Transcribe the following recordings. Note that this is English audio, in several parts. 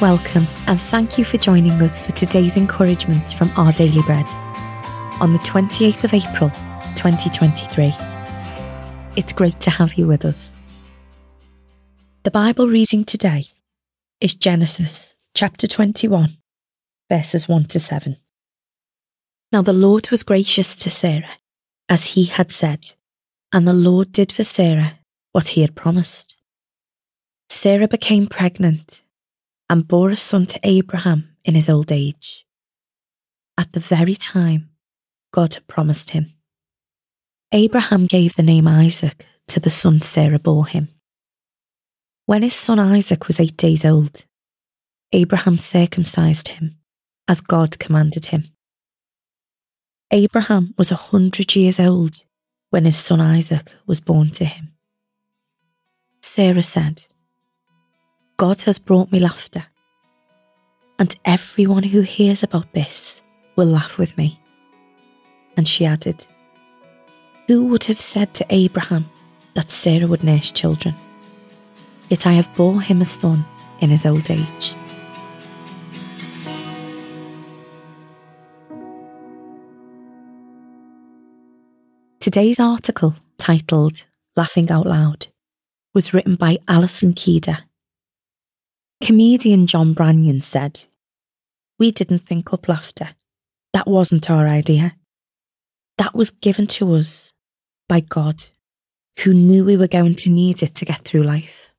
Welcome, and thank you for joining us for today's encouragement from Our Daily Bread on the 28th of April, 2023. It's great to have you with us. The Bible reading today is Genesis chapter 21, verses 1 to 7. Now the Lord was gracious to Sarah, as he had said, and the Lord did for Sarah what he had promised. Sarah became pregnant and bore a son to Abraham in his old age, at the very time God had promised him. Abraham gave the name Isaac to the son Sarah bore him. When his son Isaac was eight days old, Abraham circumcised him as God commanded him. Abraham was a hundred years old when his son Isaac was born to him. Sarah said, God has brought me laughter, and everyone who hears about this will laugh with me. And she added, Who would have said to Abraham that Sarah would nurse children? Yet I have bore him a son in his old age. Today's article, titled Laughing Out Loud, was written by Alyson Kieda Comedian John Branyan said, We didn't think up laughter. That wasn't our idea. That was given to us by God, who knew we were going to need it to get through life.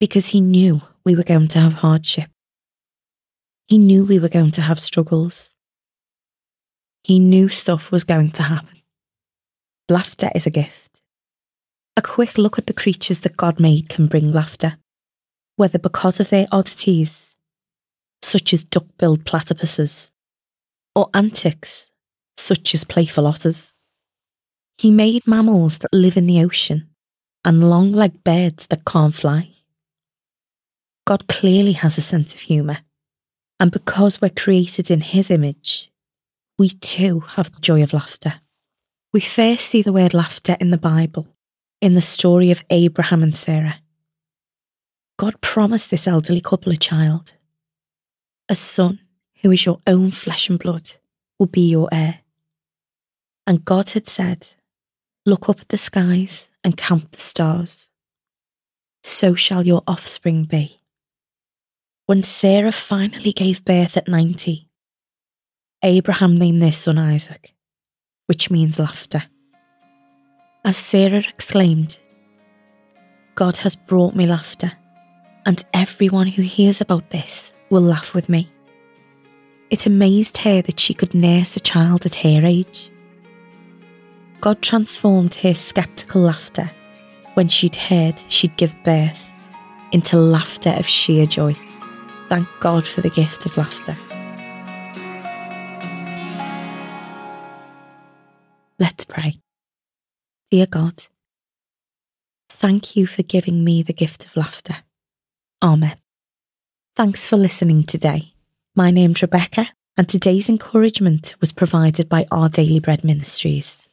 Because he knew we were going to have hardship. He knew we were going to have struggles. He knew stuff was going to happen. Laughter is a gift. A quick look at the creatures that God made can bring laughter whether because of their oddities, such as duck billed platypuses, or antics, such as playful otters. He made mammals that live in the ocean and long legged birds that can't fly. God clearly has a sense of humour, and because we're created in His image, we too have the joy of laughter. We first see the word laughter in the Bible in the story of Abraham and Sarah. God promised this elderly couple a child. A son who is your own flesh and blood will be your heir. And God had said, Look up at the skies and count the stars. So shall your offspring be. When Sarah finally gave birth at 90, Abraham named their son Isaac, which means laughter. As Sarah exclaimed, God has brought me laughter and everyone who hears about this will laugh with me. It amazed her that she could nurse a child at her age. God transformed her sceptical laughter when she'd heard she'd give birth into laughter of sheer joy. Thank God for the gift of laughter. Let's pray. Dear God, thank you for giving me the gift of laughter. Amen. Thanks for listening today. My name's Rebecca, and today's encouragement was provided by Our Daily Bread Ministries.